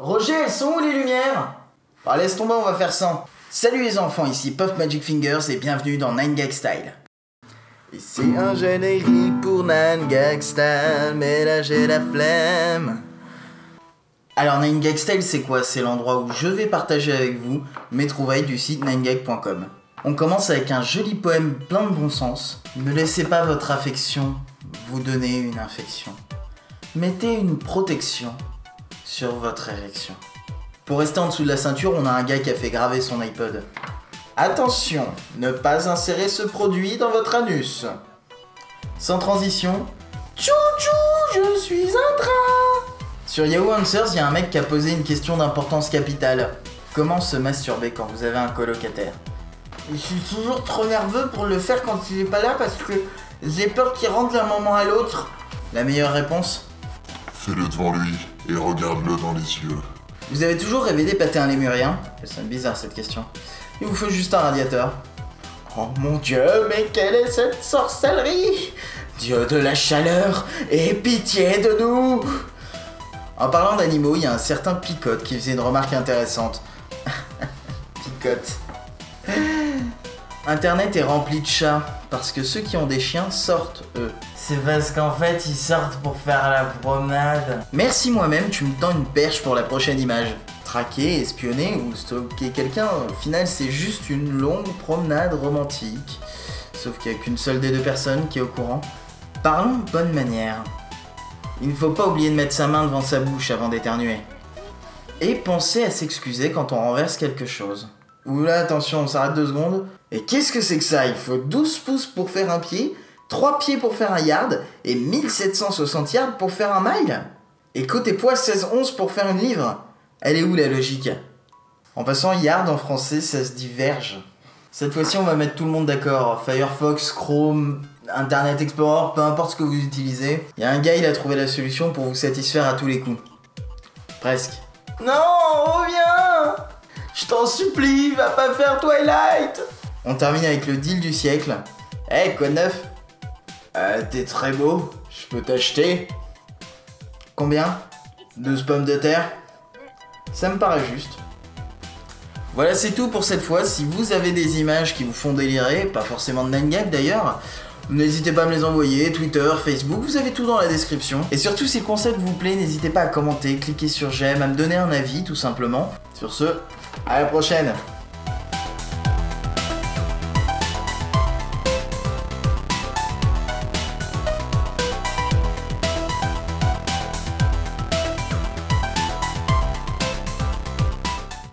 Roger, elles sont où les lumières? Ah, laisse tomber, on va faire sans. Salut les enfants, ici Puff Magic Fingers et bienvenue dans 9 Gag Style. Pour 9 Gag Style, mais là j'ai la flemme. Alors 9 Gag Style c'est quoi? C'est l'endroit où je vais partager avec vous mes trouvailles du site 9gag.com. On commence avec un joli poème plein de bon sens. Ne laissez pas votre affection vous donner une infection. Mettez une protection sur votre érection. Pour rester en dessous de la ceinture, on a un gars qui a fait graver son iPod. Attention, ne pas insérer ce produit dans votre anus. Sans transition, tchou tchou, je suis un train. Sur Yahoo Answers, il y a un mec qui a posé une question d'importance capitale. Comment se masturber quand vous avez un colocataire? Je suis toujours trop nerveux pour le faire quand il est pas là parce que j'ai peur qu'il rentre d'un moment à l'autre. La meilleure réponse Fais-le devant lui et regarde-le dans les yeux. Vous avez toujours rêvé d'épater un lémurien? Sonne bizarre cette question. Il vous faut juste un radiateur. Oh mon dieu, mais quelle est cette sorcellerie? Dieu de la chaleur, aie pitié de nous En parlant d'animaux, il y a un certain Picotte qui faisait une remarque intéressante. Picotte. Internet est rempli de chats parce que ceux qui ont des chiens sortent eux. C'est parce qu'en fait ils sortent pour faire la promenade. Merci moi-même, tu me tends une perche pour la prochaine image. Traquer, espionner ou stalker quelqu'un, au final c'est juste une longue promenade romantique. Sauf qu'il n'y a qu'une seule des deux personnes qui est au courant. Parlons de bonne manière. Il ne faut pas oublier de mettre sa main devant sa bouche avant d'éternuer. Et penser à s'excuser quand on renverse quelque chose. Oula, attention, on s'arrête deux secondes. Et qu'est-ce que c'est que ça? Il faut 12 pouces pour faire un pied, 3 pieds pour faire un yard, et 1760 yards pour faire un mile Et côté poids, 16-11 pour faire une livre Elle est où la logique? En passant, yard en français, ça se diverge. Cette fois-ci, on va mettre tout le monde d'accord. Firefox, Chrome, Internet Explorer, peu importe ce que vous utilisez. Il y a un gars, il a trouvé la solution pour vous satisfaire à tous les coups. Presque. Non, reviens t'en supplie, va pas faire Twilight On termine avec le deal du siècle. Eh, hey, quoi de neuf? Euh, t'es très beau, je peux t'acheter Combien? 12 pommes de terre? Ça me paraît juste. Voilà, c'est tout pour cette fois. Si vous avez des images qui vous font délirer, pas forcément de Nangak d'ailleurs, n'hésitez pas à me les envoyer, Twitter, Facebook, vous avez tout dans la description. Et surtout, si le concept vous plaît, n'hésitez pas à commenter, cliquer sur j'aime, à me donner un avis tout simplement. Sur ce, à la prochaine